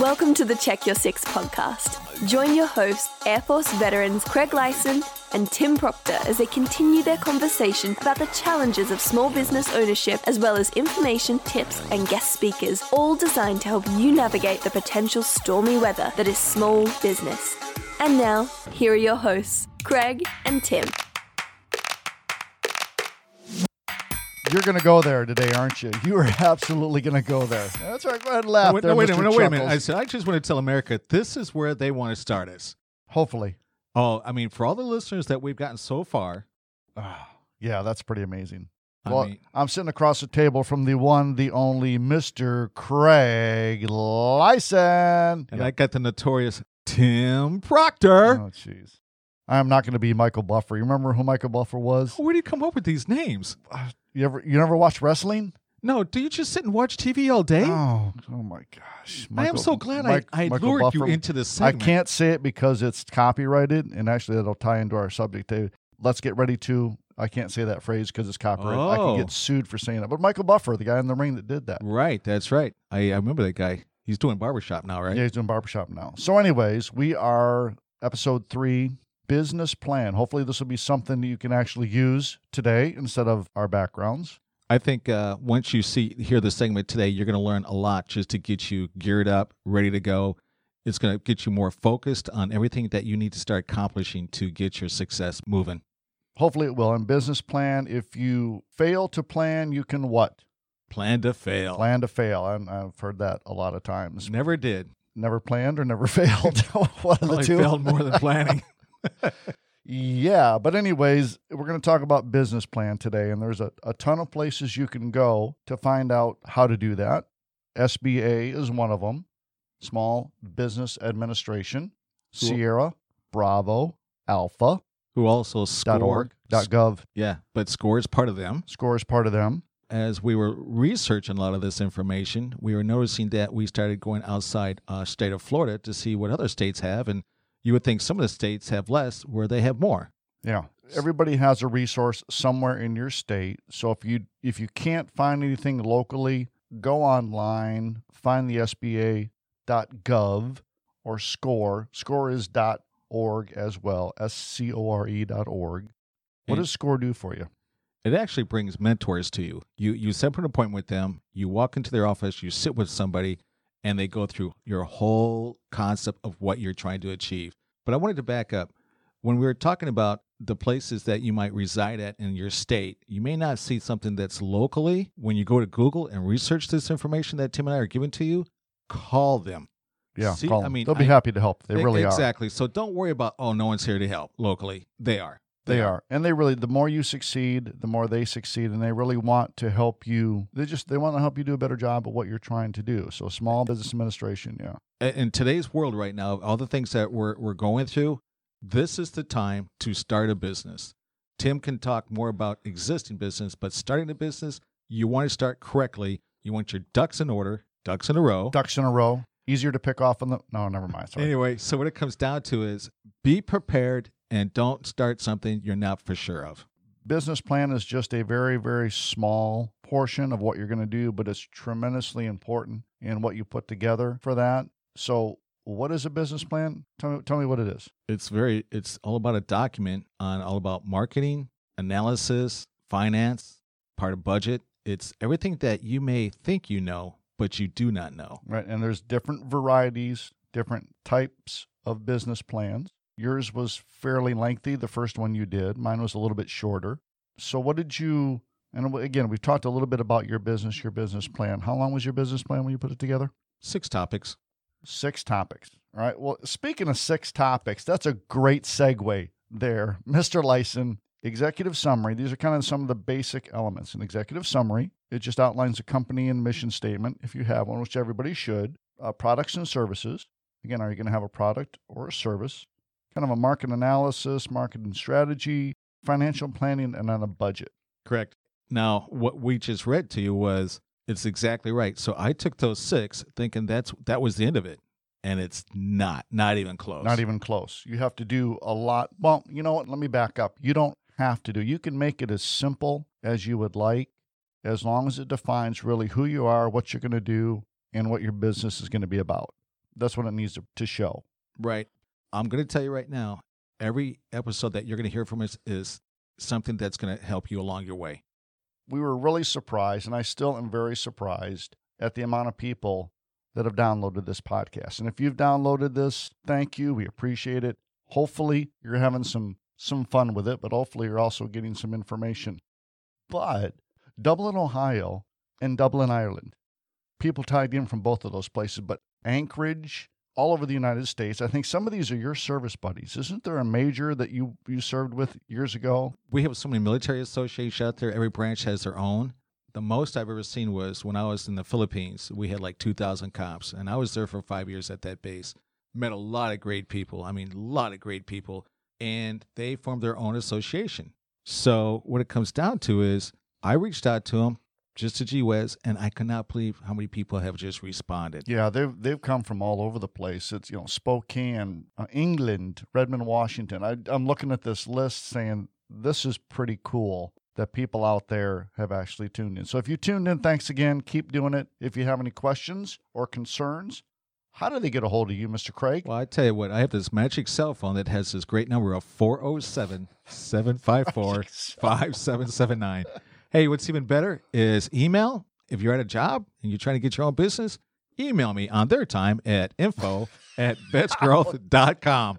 Welcome to the Check Your Six podcast. Join your hosts, Air Force veterans Craig Lyson and Tim Proctor, as they continue their conversation about the challenges of small business ownership, as well as information, tips, and guest speakers, all designed to help you navigate the potential stormy weather that is small business. And now, here are your hosts, Craig and Tim. You're going to go there today, aren't you? You are absolutely going to go there. That's right. Go ahead and laugh. Wait, there, no, wait, a Mr. minute, no, wait a minute. I, said, I just want to tell America this is where they want to start us. Hopefully. Oh, I mean, for all the listeners that we've gotten so far, Ah, yeah, that's pretty amazing. I well, mean- I'm sitting across the table from the one, the only Mr. Craig Lyson. and Yeah. I got the notorious Tim Proctor. Oh, jeez. I am not going to be Michael Buffer. You remember who Michael Buffer was? Where do you come up with these names? Uh, you ever you never watched wrestling? No, do you just sit and watch TV all day? Oh, oh my gosh! I am Michael- so glad Mike- I, I Michael lured you Buffer. into this I segment. can't say it because it's copyrighted, and actually that'll tie into our subject. Dave. Let's get ready to. I can't say that phrase because it's copyrighted. I Oh. can get oh. sued for saying it. But Michael Buffer, the guy in the ring that did that, Right, that's right. I, I remember that guy. He's doing barbershop now, right? yeah, he's doing barbershop now. So, anyways, we are episode three, business plan. Hopefully, this will be something that you can actually use today instead of our backgrounds. I think uh, once you see hear the segment today, you're going to learn a lot just to get you geared up, ready to go. It's going to get you more focused on everything that you need to start accomplishing to get your success moving. Hopefully, it will. And business plan. If you fail to plan, you can what? Plan to fail. Plan to fail. And I've heard that a lot of times. Never did. Never planned or never failed. One of the two. failed more than planning. Yeah, but anyways, we're going to talk about business plan today, and there's a, a ton of places you can go to find out how to do that. SBA is one of them, Small Business Administration, Cool. Sierra, Bravo, Alpha, Who also score. org, gov. Yeah, but score is part of them. Score is part of them. As we were researching a lot of this information, we were noticing that we started going outside uh, state of Florida to see what other states have, and you would think some of the states have less, where they have more. Yeah. Everybody has a resource somewhere in your state. So if you if you can't find anything locally, go online, find the SBA.gov or SCORE. SCORE is dot .org as well, S C O R E dot org. What does SCORE do for you? It actually brings mentors to you. You you set up an appointment with them. You walk into their office. You sit with somebody, and they go through your whole concept of what you're trying to achieve. But I wanted to back up. When we were talking about the places that you might reside at in your state, you may not see something that's locally. When you go to Google and research this information that Tim and I are giving to you, call them. Yeah, See, call I them. mean, they'll be I- happy to help. They E- really are. exactly. So don't worry about oh, no one's here to help locally. They are. They are. And they really the more you succeed, the more they succeed and they really want to help you. They just they want to help you do a better job of what you're trying to do. So small business administration, yeah. in today's world right now, all the things that we're we're going through, this is the time to start a business. Tim can talk more about existing business, but starting a business, you want to start correctly. You want your ducks in order, ducks in a row. Ducks in a row. Easier to pick off on the No, never mind. Sorry. Anyway, so what it comes down to is be prepared and don't start something you're not for sure of. business plan is just a very very small portion of what you're going to do but it's tremendously important in what you put together for that so what is a business plan tell me, tell me what it is It's very it's all about a document on all about marketing, analysis, finance, part of budget. It's everything that you may think you know, but you do not know. right and there's different varieties different types of business plans yours was fairly lengthy the first one you did mine was a little bit shorter so what did you and again we've talked a little bit about your business your business plan how long was your business plan when you put it together Six topics. Six topics. All right. Well, speaking of six topics, that's a great segue there. Mr. Lyson, executive summary. These are kind of some of the basic elements. An executive summary, it just outlines a company and mission statement, if you have one, which everybody should. Uh, products and services. Again, are you going to have a product or a service? Kind of a market analysis, marketing strategy, financial planning, and then a budget. Correct. Now, what we just read to you was it's exactly right. So I took those six thinking that's that was the end of it. And it's not, not even close. Not even close. You have to do a lot. Well, you know what? Let me back up. You don't have to do. You can make it as simple as you would like, as long as it defines really who you are, what you're going to do, and what your business is going to be about. that's what it needs to, to show. Right. I'm going to tell you right now every episode that you're going to hear from us is something that's going to help you along your way. We were really surprised, and I still am very surprised at the amount of people that have downloaded this podcast. And if you've downloaded this, thank you. We appreciate it. Hopefully, you're having some some fun with it, but hopefully you're also getting some information. But Dublin, Ohio, and Dublin, Ireland, people tied in from both of those places, but Anchorage, all over the United States. I think some of these are your service buddies. Isn't there a major that you you served with years ago? We have so many military associations out there. Every branch has their own. The most I've ever seen was when I was in the Philippines. We had like 2,000 cops, and I was there for five years at that base. Met a lot of great people. I mean, a lot of great people. And they formed their own association. So, what it comes down to is I reached out to them just to G. Wes, and I cannot believe how many people have just responded. Yeah, they've they've come from all over the place. It's you know Spokane, uh, England, Redmond, Washington. I, I'm looking at this list saying this is pretty cool that people out there have actually tuned in. So if you tuned in, thanks again. Keep doing it. If you have any questions or concerns, how do they get a hold of you, Mr. Craig? Well, I tell you what, I have this magic cell phone that has this great number of 407 754 5779. Hey, what's even better is email. If you're at a job and you're trying to get your own business, email me on their time at info at vetsgrowth.com.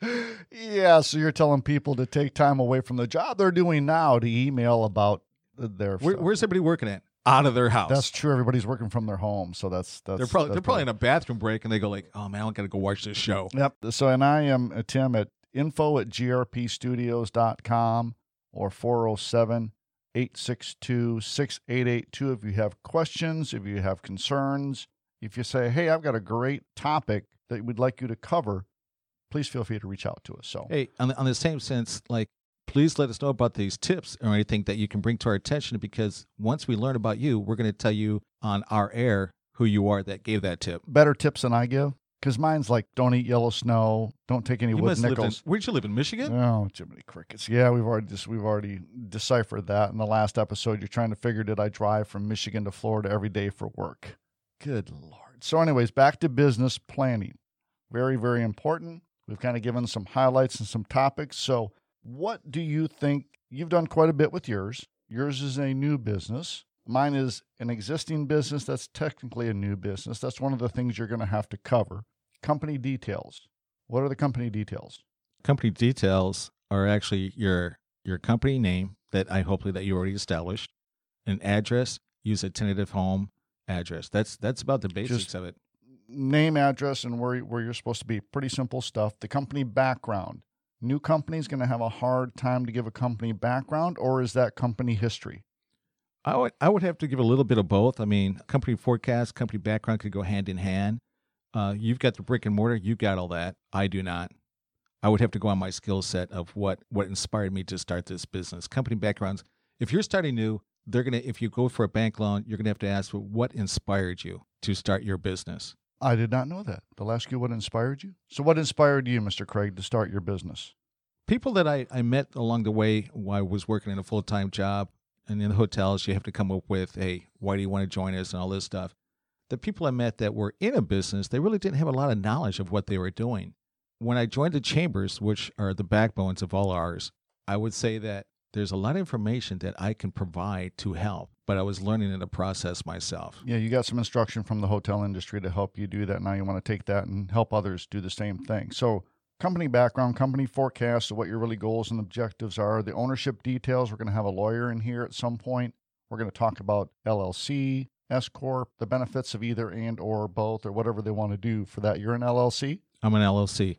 yeah, so you're telling people to take time away from the job they're doing now to email about their. Where, where's everybody working at? Out of their house. That's true. Everybody's working from their home, so that's that's. They're probably that's they're probably in a bathroom break and they go like, "Oh man, I got to go watch this show." Yep. So and I am uh, Tim at info at grpstudios.com or 407 862 6882 if you have questions, if you have concerns, if you say, "Hey, I've got a great topic that we'd like you to cover," please feel free to reach out to us. So, hey, on the, on the same sense, like, please let us know about these tips or anything that you can bring to our attention because once we learn about you, we're going to tell you on our air who you are that gave that tip. Better tips than I give. Because mine's like, don't eat yellow snow, don't take any you wood in, nickels. where'd you live in Michigan? Oh, Jiminy crickets! Yeah, we've already just we've already deciphered that in the last episode. You're trying to figure did I drive from Michigan to Florida every day for work? Good lord! So, anyways, back to business planning. Very, very important. We've kind of given some highlights and some topics. So, what do you think? You've done quite a bit with yours. Yours is a new business. Mine is an existing business that's technically a new business. That's one of the things you're going to have to cover. Company details. What are the company details? Company details are actually your your company name that I hopefully that you already established, an address, use a tentative home address. That's that's about the basics Just of it. Name, address, and where where you're supposed to be. Pretty simple stuff. The company background. New company's going to have a hard time to give a company background, or is that company history? I would I would have to give a little bit of both. I mean, company forecast, company background could go hand in hand. Uh, you've got the brick and mortar, you've got all that. I do not. I would have to go on my skill set of what what inspired me to start this business. Company backgrounds. If you're starting new, they're gonna. If you go for a bank loan, you're gonna have to ask what inspired you to start your business. I did not know that. They'll ask you what inspired you. So, what inspired you, Mr. Craig, to start your business? People that I, I met along the way while I was working in a full time job and in the hotels, you have to come up with, hey, why do you want to join us and all this stuff. The people I met that were in a business, they really didn't have a lot of knowledge of what they were doing. When I joined the chambers, which are the backbones of all ours, I would say that there's a lot of information that I can provide to help, but I was learning in the process myself. Yeah, you got some instruction from the hotel industry to help you do that. Now you want to take that and help others do the same thing. So, company background, company forecast of what your really goals and objectives are, the ownership details. We're going to have a lawyer in here at some point. We're going to talk about LLC, S corp, the benefits of either and or both or whatever they want to do for that. You're an LLC. I'm an LLC.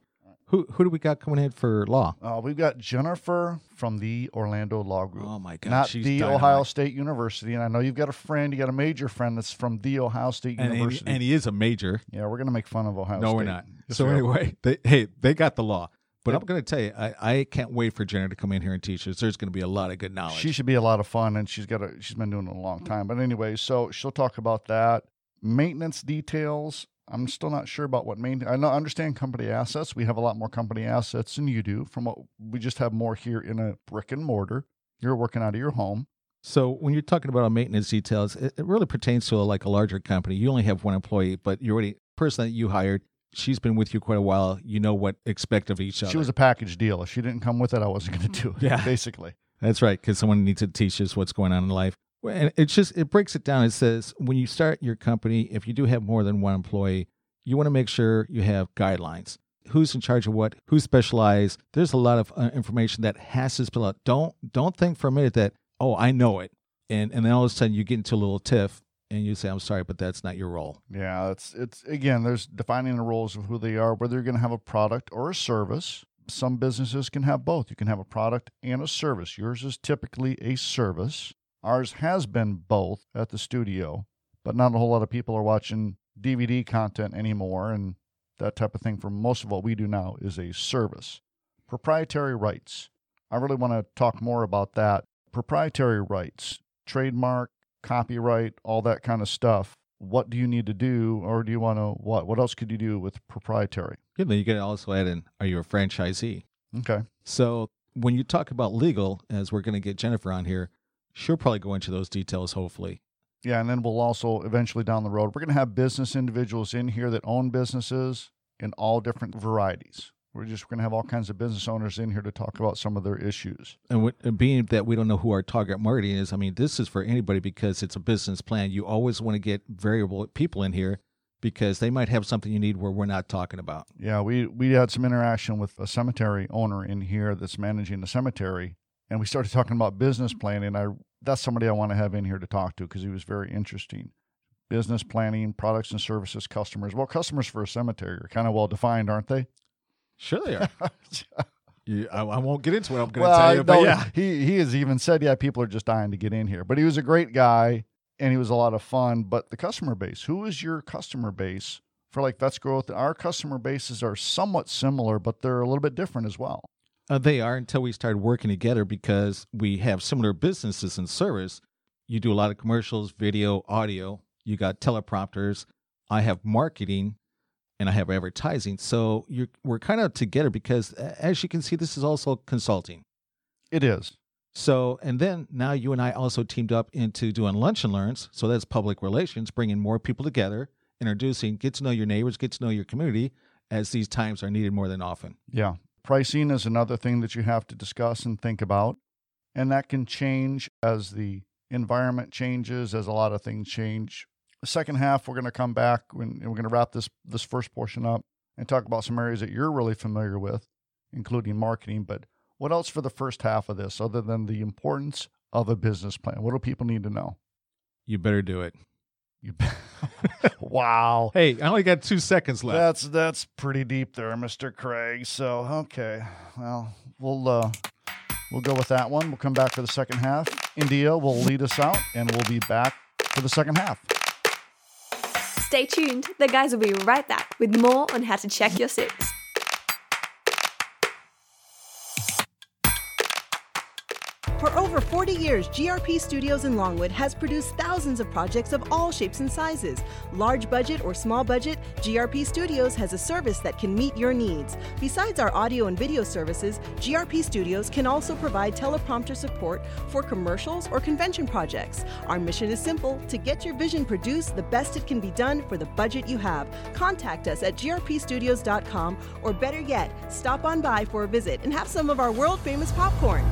Who who do we got coming in for law? Uh, we've got Jennifer from the Orlando Law Group. Oh my God, not the dynamite. Ohio State University. And I know you've got a friend, you got a major friend that's from the Ohio State And, and, University. and he is a major. yeah, we're going to make fun of Ohio no, State. we're not. Yes, so we anyway, they, hey, they got the law. But. I'm going to tell you, I, I can't wait for Jenna to come in here and teach us. There's going to be a lot of good knowledge. She should be a lot of fun, and she's got a she's been doing it a long time. But anyway, so she'll talk about that maintenance details. I'm still not sure about what main. I know understand company assets. We have a lot more company assets than you do. From what we just have more here in a brick and mortar. You're working out of your home. So when you're talking about maintenance details, it, it really pertains to a, like a larger company. You only have one employee, but you already person that you hired, she's been with you quite a while. You know what expect of each other. She was a package deal. If she didn't come with it, I wasn't going to do it. Yeah. basically. That's right, because someone needs to teach us what's going on in life. And it's just it breaks it down. It says when you start your company, if you do have more than one employee, you want to make sure you have guidelines. Who's in charge of what? Who's specialized? There's a lot of uh, information that has to spill out. Don't don't think for a minute that oh I know it, and and then all of a sudden you get into a little tiff and you say I'm sorry, but that's not your role. Yeah, it's it's again, there's defining the roles of who they are, whether you're going to have a product or a service. Some businesses can have both. You can have a product and a service. Yours is typically a service. Ours has been both at the studio, but not a whole lot of people are watching DVD content anymore and that type of thing. For most of what we do now is a service. Proprietary rights. I really want to talk more about that. Proprietary rights, trademark, copyright, all that kind of stuff. What do you need to do, or do you want to what? What else could you do with proprietary? Yeah, then you can also add in: Are you a franchisee? Okay. So when you talk about legal, as we're going to get Jennifer on here, she'll probably go into those details. Hopefully, Yeah, and then we'll also eventually down the road, we're going to have business individuals in here that own businesses in all different varieties. We're just going to have all kinds of business owners in here to talk about some of their issues. and, what, and being that we don't know who our target market is, I mean, this is for anybody because it's a business plan. You always want to get variable people in here because they might have something you need where we're not talking about. Yeah, we we had some interaction with a cemetery owner in here that's managing the cemetery, and we started talking about business planning. I that's somebody I want to have in here to talk to because he was very interesting. Business planning, products and services, customers. Well, customers for a cemetery are kind of well defined, aren't they? Sure, they are. you, I, I won't get into what I'm going to well, tell you, but know yeah. he he has even said, yeah, people are just dying to get in here. But he was a great guy, and he was a lot of fun. But the customer base, who is your customer base for like Vets Growth? Our customer bases are somewhat similar, but they're a little bit different as well. Uh, they are until we started working together because we have similar businesses and service. You do a lot of commercials, video, audio. You got teleprompters. I have marketing, and I have advertising. So you're, we're kind of together because, as you can see, this is also consulting. It is. So, and then now you and I also teamed up into doing lunch and learns. So that's public relations, bringing more people together, introducing, get to know your neighbors, get to know your community, as these times are needed more than often. Yeah. Pricing is another thing that you have to discuss and think about. And that can change as the environment changes, as a lot of things change. The second half, we're going to come back and we're going to wrap this, this first portion up and talk about some areas that you're really familiar with, including marketing. But what else for the first half of this, other than the importance of a business plan? What do people need to know? You better do it. You, wow. Hey, I only got two seconds left. That's that's pretty deep there, Mr. Craig. So okay, well we'll uh, we'll go with that one. We'll come back for the second half. India will lead us out, and we'll be back for the second half. Stay tuned. The guys will be right back with more on how to check your six. Over 40 years, GRP Studios in Longwood has produced thousands of projects of all shapes and sizes. Large budget or small budget, GRP Studios has a service that can meet your needs. Besides our audio and video services, GRP Studios can also provide teleprompter support for commercials or convention projects. Our mission is simple to get your vision produced the best it can be done for the budget you have. Contact us at grpstudios.com or better yet, stop on by for a visit and have some of our world famous popcorn.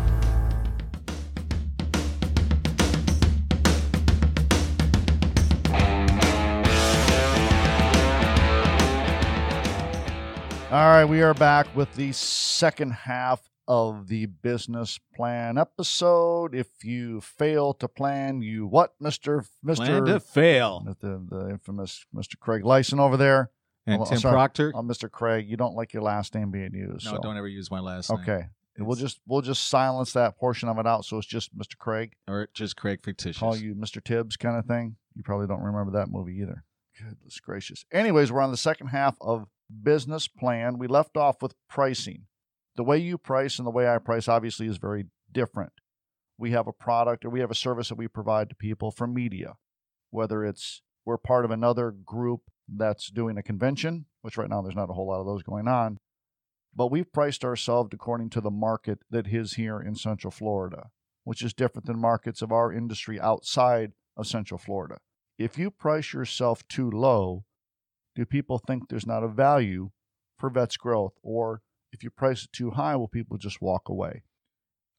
All right, we are back with the second half of the business plan episode. If you fail to plan, you what, Mister Mister Plan to fail. the, the infamous Mister Craig Lyson over there. And Oh, Tim sorry. Proctor. Oh, Mr. Craig, you don't like your last name being used. no, so. don't ever use my last name. Okay. We'll just we'll just silence that portion of it out, so it's just Mr. Craig. Or just Craig Fictitious. Call you Mr. Tibbs kind of thing. You probably don't remember that movie either. Goodness gracious. Anyways, we're on the second half of business plan. We left off with pricing. The way you price and the way I price obviously is very different. We have a product or we have a service that we provide to people from media, whether it's we're part of another group that's doing a convention, which right now there's not a whole lot of those going on, but we've priced ourselves according to the market that is here in Central Florida, which is different than markets of our industry outside of Central Florida. If you price yourself too low, Do people think there's not a value for vets growth? Or if you price it too high, will people just walk away?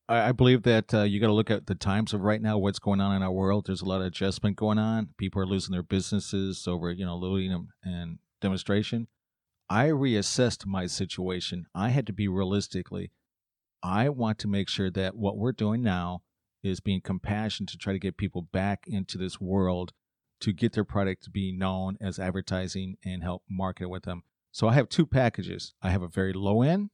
I, believe that uh, you got to look at the times of right now, what's going on in our world. There's a lot of adjustment going on. People are losing their businesses over, you know, looting and demonstration. I reassessed my situation. I had to be realistically. I want to make sure that what we're doing now is being compassionate to try to get people back into this world to get their product to be known as advertising and help market it with them. So I have two packages. I have a very low end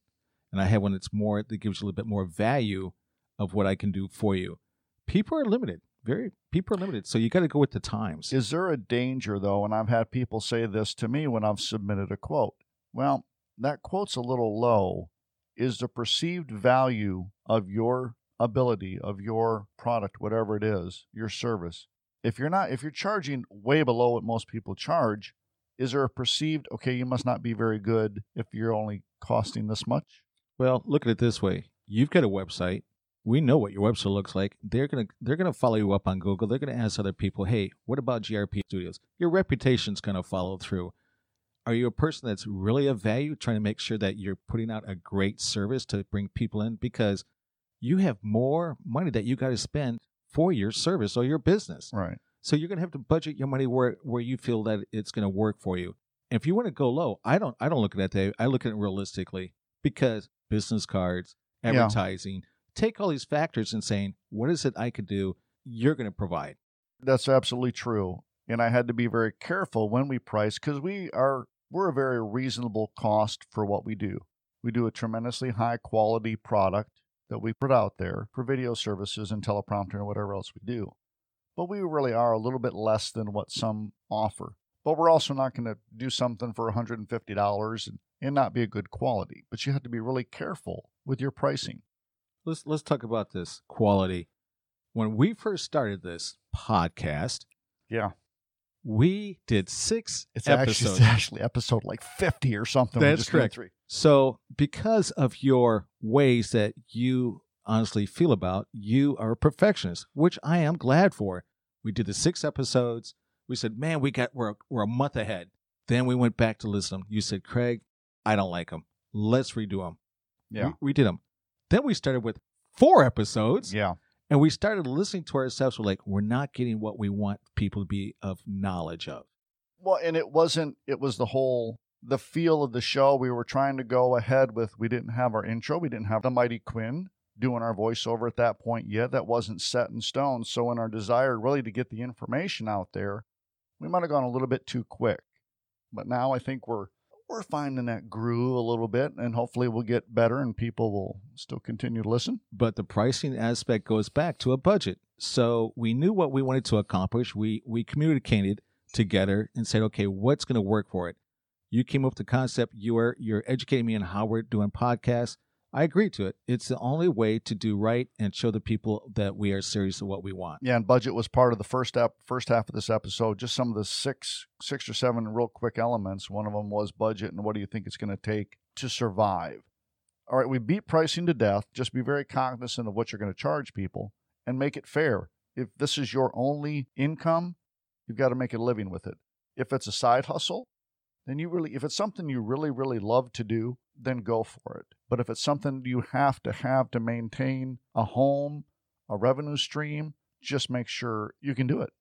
and I have one that's more that gives you a little bit more value of what I can do for you. People are limited. Very people are limited. So you got to go with the times. Is there a danger though? And I've had people say this to me when I've submitted a quote. Well, that quote's a little low. Is the perceived value of your ability of your product, whatever it is, your service, if you're not if you're charging way below what most people charge, is there a perceived okay, you must not be very good if you're only costing this much? Well, look at it this way. You've got a website. We know what your website looks like. They're gonna they're gonna follow you up on Google. They're gonna ask other people, hey, what about GRP Studios? Your reputation's gonna follow through. Are you a person that's really of value, trying to make sure that you're putting out a great service to bring people in? Because you have more money that you got to spend for your service or your business. Right. So you're going to have to budget your money where where you feel that it's going to work for you. If you want to go low, I don't I don't look at that day. I look at it realistically because business cards, advertising, yeah. take all these factors and saying, what is it I could do? You're going to provide. That's absolutely true. And I had to be very careful when we price because we are we're a very reasonable cost for what we do. We do a tremendously high quality product that we put out there for video services and teleprompter and whatever else we do. But we really are a little bit less than what some offer. But we're also not going to do something for $150 and, and not be a good quality. But you have to be really careful with your pricing. Let's let's talk about this quality. When we first started this podcast, yeah, we did six it's episodes. Actually, it's actually episode like 50 or something. That's correct. So, because of your ways that you honestly feel about, you are a perfectionist, which I am glad for. We did the six episodes. We said, man, we got we're we're a month ahead. Then we went back to listen. You said, Craig, I don't like them. Let's redo them. Yeah, we, we did them. Then we started with four episodes. Yeah, and we started listening to ourselves. We're like, we're not getting what we want people to be of knowledge of. Well, and it wasn't. It was the whole the feel of the show. We were trying to go ahead with. We didn't have our intro. We didn't have the Mighty Quinn doing our voiceover at that point yet. That wasn't set in stone. So, in our desire really to get the information out there, we might have gone a little bit too quick. But now I think we're we're finding that groove a little bit, and hopefully we'll get better, and people will still continue to listen. But the pricing aspect goes back to a budget. So we knew what we wanted to accomplish. We we communicated together and said, okay, what's going to work for it? You came up with the concept. You are you're educating me on how we're doing podcasts. I agree to it. It's the only way to do right and show the people that we are serious of what we want. Yeah, and budget was part of the first ep- first half of this episode. Just some of the six six or seven real quick elements. One of them was budget and what do you think it's going to take to survive. All right, we beat pricing to death. Just be very cognizant of what you're going to charge people and make it fair. If this is your only income, you've got to make a living with it. If it's a side hustle, then you really, if it's something you really, really love to do, then go for it. But if it's something you have to have to maintain a home, a revenue stream, just make sure you can do it.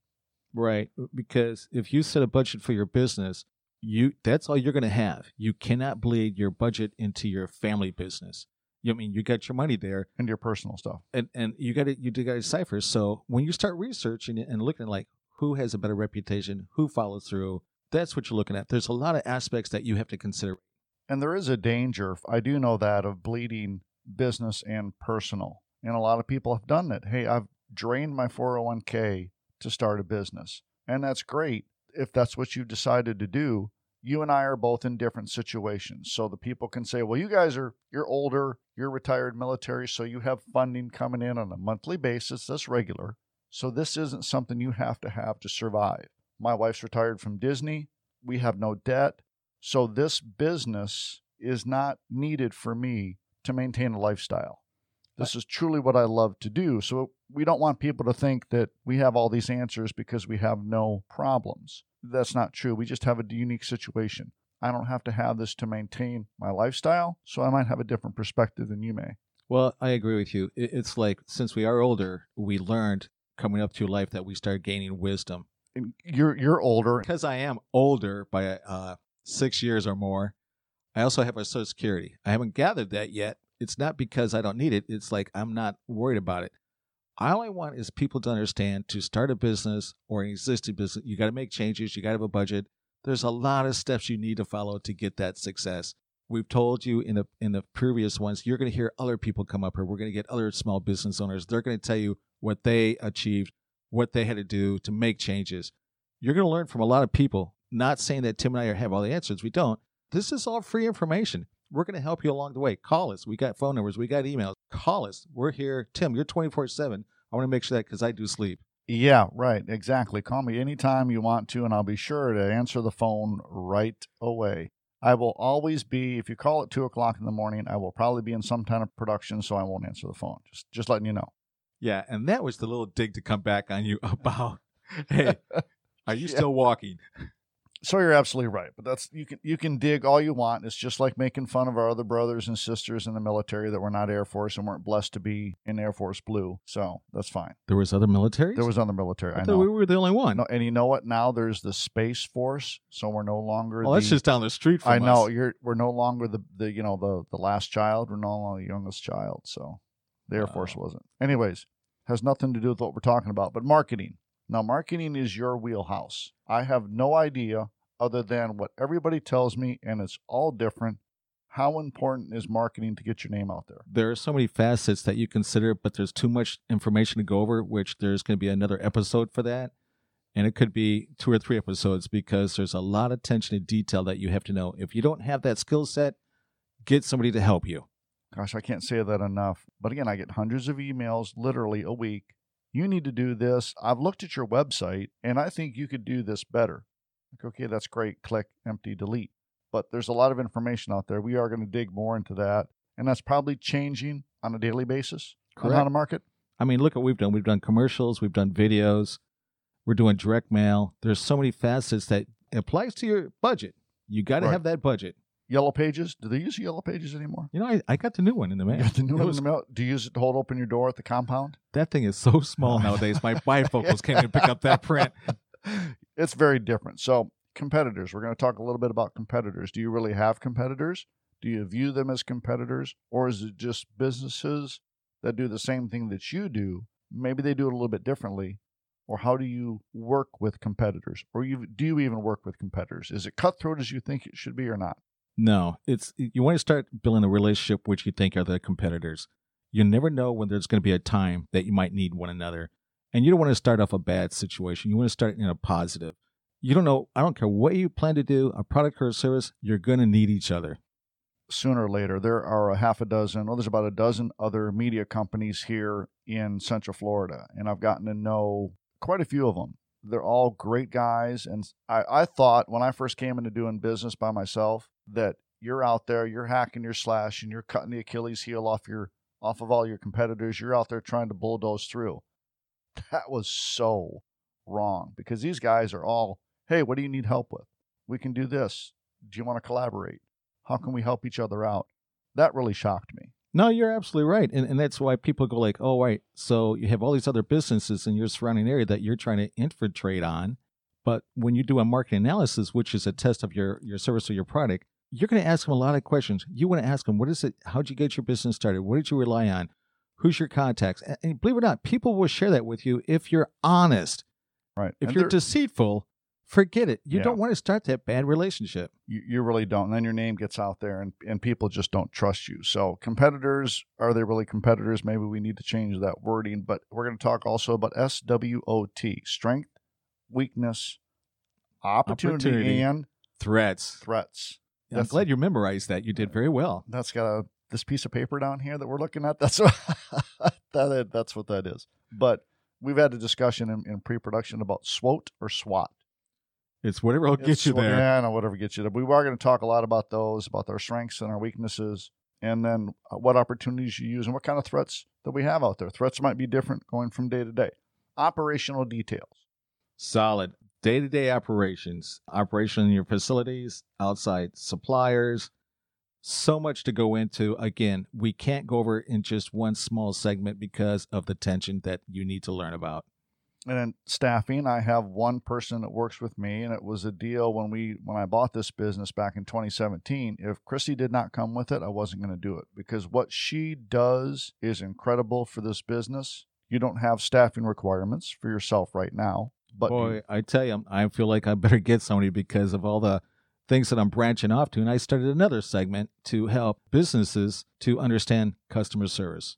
Right. Uh, because if you set a budget for your business, you that's all you're going to have. You cannot bleed your budget into your family business. You I mean you got your money there and your personal stuff, and and you got to you got to cipher. So when you start researching and looking like who has a better reputation, who follows through, that's what you're looking at. There's a lot of aspects that you have to consider. And there is a danger, I do know that, of bleeding business and personal. And a lot of people have done that. Hey, I've drained my 401k to start a business. And that's great if that's what you've decided to do. You and I are both in different situations. So the people can say, well, you guys are, you're older, you're retired military, so you have funding coming in on a monthly basis that's regular. So this isn't something you have to have to survive. My wife's retired from Disney. We have no debt. So this business is not needed for me to maintain a lifestyle. This is truly what I love to do. So we don't want people to think that we have all these answers because we have no problems. That's not true. We just have a unique situation. I don't have to have this to maintain my lifestyle, so I might have a different perspective than you may. Well, I agree with you. It's like since we are older, we learned coming up through life that we start gaining wisdom. And You're you're older. Because I am older by uh, six years or more, I also have a Social Security. I haven't gathered that yet. It's not because I don't need it. It's like I'm not worried about it. All I want is people to understand to start a business or an existing business, you got to make changes. You got to have a budget. There's a lot of steps you need to follow to get that success. We've told you in the in the previous ones, you're going to hear other people come up here. We're going to get other small business owners. They're going to tell you what they achieved, what they had to do to make changes. You're going to learn from a lot of people. Not saying that Tim and I have all the answers. We don't. This is all free information. We're going to help you along the way. Call us. We got phone numbers. We got emails. Call us. We're here. Tim, you're 24 7. I want to make sure that because I do sleep. Yeah, right. Exactly. Call me anytime you want to, and I'll be sure to answer the phone right away. I will always be, if you call at two o'clock in the morning, I will probably be in some kind of production, so I won't answer the phone. Just just letting you know. Yeah. And that was the little dig to come back on you about, hey, are you Yeah. still walking? So you're absolutely right. But that's you can you can dig all you want. It's just like making fun of our other brothers and sisters in the military that were not Air Force and weren't blessed to be in Air Force Blue. So that's fine. There was other military. There was other military. I I know. we were the only one. No, and you know what? Now there's the Space Force, so we're no longer. well, that's just down the street from I know you're. We're no longer the the you know the the last child. We're no longer the youngest child. So the Air Force oh. wasn't. Anyways, has nothing to do with what we're talking about. But marketing. Now, marketing is your wheelhouse. I have no idea other than what everybody tells me, and it's all different. How important is marketing to get your name out there? There are so many facets that you consider, but there's too much information to go over, which there's going to be another episode for that. And it could be two or three episodes because there's a lot of attention to detail that you have to know. If you don't have that skill set, get somebody to help you. Gosh, I can't say that enough. But again, I get hundreds of emails literally a week. You need to do this. I've looked at your website and I think you could do this better. Like, okay, that's great. Click, empty, delete. But there's a lot of information out there. We are going to dig more into that. And that's probably changing on a daily basis Correct. on how to market. I mean, look what we've done. We've done commercials, we've done videos, we're doing direct mail. There's so many facets that applies to your budget. You got to Right. have that budget. Yellow pages. Do they use yellow pages anymore? You know, I, I got the new one in the mail. You got the new It one in the mail. Do you use it to hold open your door at the compound? That thing is so small oh. nowadays. My bifocals can't even pick up that print. it's very different. So, competitors, we're going to talk a little bit about competitors. Do you really have competitors? Do you view them as competitors? Or is it just businesses that do the same thing that you do? Maybe they do it a little bit differently. Or how do you work with competitors? Or you, do you even work with competitors? Is it cutthroat as you think it should be or not? No, it's you want to start building a relationship which you think are the competitors. You never know when there's going to be a time that you might need one another. And you don't want to start off a bad situation. You want to start in a positive. You don't know, I don't care what you plan to do, a product or a service, you're going to need each other. sooner or later. There are a half a dozen, well, there's about a dozen other media companies here in Central Florida, and I've gotten to know quite a few of them. They're all great guys, and I, I thought when I first came into doing business by myself that you're out there, you're hacking your slash, and you're cutting the Achilles heel off your off of all your competitors. You're out there trying to bulldoze through. That was so wrong because these guys are all, hey, what do you need help with? We can do this. Do you want to collaborate? How can we help each other out? That really shocked me. No, you're absolutely right. And, and that's why people go like, oh, right. So you have all these other businesses in your surrounding area that you're trying to infiltrate on. But when you do a market analysis, which is a test of your, your service or your product, you're going to ask them a lot of questions. You want to ask them, what is it? How'd you get your business started? What did you rely on? Who's your contacts? And, believe it or not, people will share that with you if you're honest. Right. If And you're deceitful, forget it. You Yeah. don't want to start that bad relationship. you, you really don't. And then your name gets out there and, and people just don't trust you. So, competitors, are they really competitors? Maybe we need to change that wording. But we're going to talk also about SWOT strength, weakness, opportunity, Opportunity. and Threats. threats. I'm glad you memorized that. You did very well. That's got a this piece of paper down here that we're looking at. That's what that is, that's what that is. But we've had a discussion in, in pre-production about SWOT or SWAT. It's whatever will get you there. Yeah, no, whatever gets you there. We are going to talk a lot about those, about our strengths and our weaknesses, and then uh, what opportunities you use and what kind of threats that we have out there. Threats might be different going from day to day. Operational details. Solid day to day operations, operation in your facilities, outside suppliers. So much to go into. Again, we can't go over in just one small segment because of the tension that you need to learn about. And then staffing, I have one person that works with me, and it was a deal when we when I bought this business back in 2017. If Christy did not come with it, I wasn't going to do it because what she does is incredible for this business. You don't have staffing requirements for yourself right now, but Boy, I tell you, I feel like I better get somebody because of all the things that I'm branching off to. And I started another segment to help businesses to understand customer service.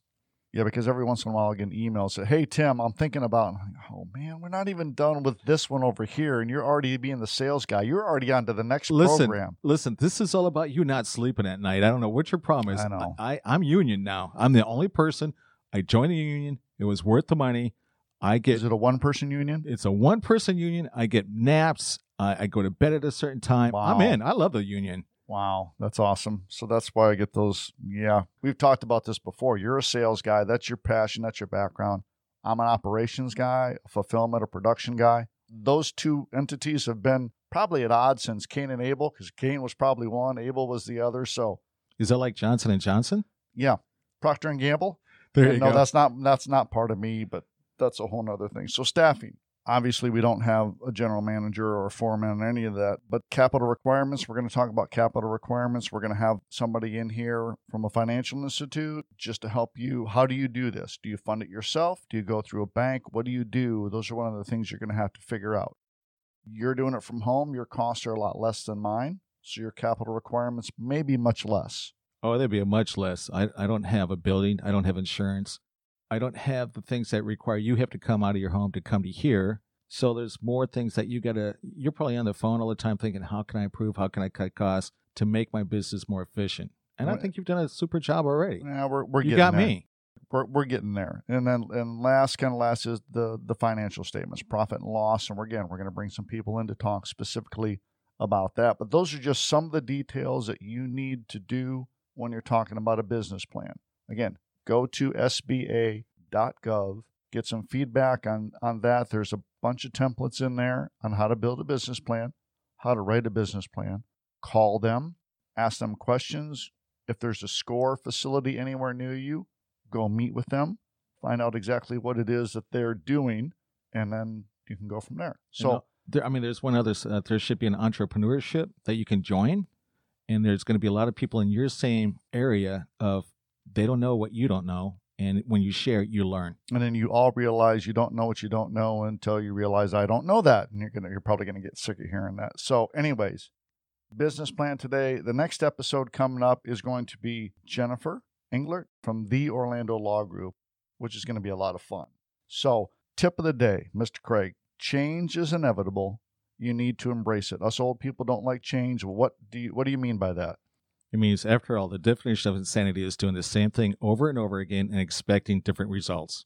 yeah, because every once in a while I get an email say, "Hey Tim, I'm thinking about." I'm like, oh man, we're not even done with this one over here, and you're already being the sales guy. You're already on to the next Listen, program. listen, this is all about you not sleeping at night. I don't know what your problem is. I know. I, I'm union now. I'm the only person. I joined the union. It was worth the money. I get Is it a one person union? it's a one person union. I get naps. I, I go to bed at a certain time. I'm in. I love the union. Wow, that's awesome. So that's why I get those. Yeah, we've talked about this before. You're a sales guy. That's your passion. That's your background. I'm an operations guy, a fulfillment, a production guy. Those two entities have been probably at odds since Cain and Abel, because Cain was probably one, Abel was the other. So Is that like Johnson and Johnson? yeah, Procter and Gamble. There you no, go. that's not that's not part of me, but that's a whole other thing. So staffing. Obviously, we don't have a general manager or a foreman or any of that. But capital requirements, we're going to talk about capital requirements. We're going to have somebody in here from a financial institute just to help you. How do you do this? Do you fund it yourself? Do you go through a bank? What do you do? Those are one of the things you're going to have to figure out. You're doing it from home. Your costs are a lot less than mine. So your capital requirements may be much less. Oh, they'd be much less. I, I don't have a building. I don't have insurance. I don't have the things that require you have to come out of your home to come to here. So there's more things that you gotta. You're probably on the phone all the time thinking, how can I improve? How can I cut costs to make my business more efficient? And I think you've done a super job already. Yeah, we're, we're you getting got there. me. we're, we're getting there and then and last kind of last is the the financial statements profit and loss and we're again we're going to bring some people in to talk specifically about that but those are just some of the details that you need to do when you're talking about a business plan again go to sba.gov get some feedback on on that there's a bunch of templates in there on how to build a business plan how to write a business plan call them ask them questions if there's a score facility anywhere near you go meet with them, find out exactly what it is that they're doing, and then you can go from there. You So, know, there, I mean, there's one other. Uh, there should be an entrepreneurship that you can join, and there's going to be a lot of people in your same area of they don't know what you don't know, and when you share, you learn. and then you all realize you don't know what you don't know until you realize I don't know that, and you're gonna you're probably gonna get sick of hearing that. So, anyways, business plan today. The next episode coming up is going to be Jennifer Englert from the Orlando Law Group, which is going to be a lot of fun. So, tip of the day, Mr. Craig: change is inevitable. You need to embrace it. Us old people don't like change. What do you What do you mean by that? It means, after all, the definition of insanity is doing the same thing over and over again and expecting different results.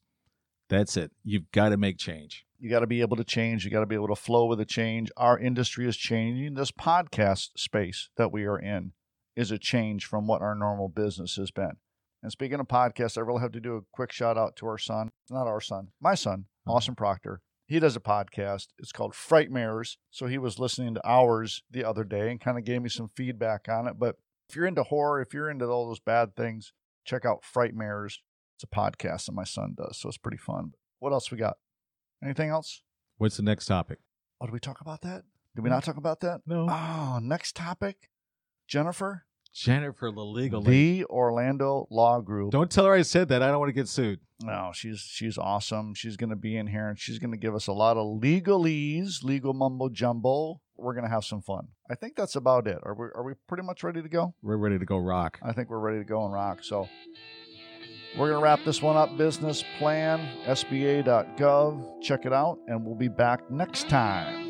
That's it. You've got to make change. You got to be able to change. You got to be able to flow with the change. Our industry is changing. This podcast space that we are in is a change from what our normal business has been. And speaking of podcasts, I really have to do a quick shout out to our son, not our son, my son, uh-huh. Austin Proctor. He does a podcast. It's called Frightmares. So he was listening to ours the other day and kind of gave me some feedback on it. But if you're into horror, if you're into all those bad things, check out Frightmares. It's a podcast that my son does. So it's pretty fun. What else we got? Anything else? What's the next topic? Oh, did we talk about that? Did we not talk about that? No. Oh, next topic. Jennifer, Jennifer legal. the Orlando Law Group. Don't tell her I said that. I don't want to get sued. No, she's she's awesome. She's going to be in here and she's going to give us a lot of legalese, legal mumbo jumbo. We're going to have some fun. I think that's about it. Are we are we pretty much ready to go? We're ready to go rock. I think we're ready to go and rock. So we're going to wrap this one up. Business plan, SBA.gov. Check it out, and we'll be back next time.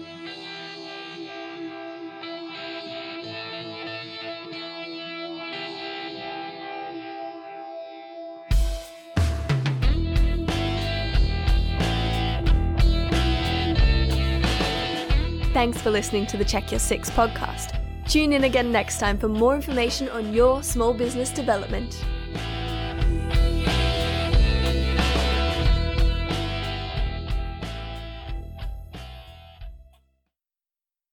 Thanks for listening to the Check Your Six podcast. Tune in again next time for more information on your small business development.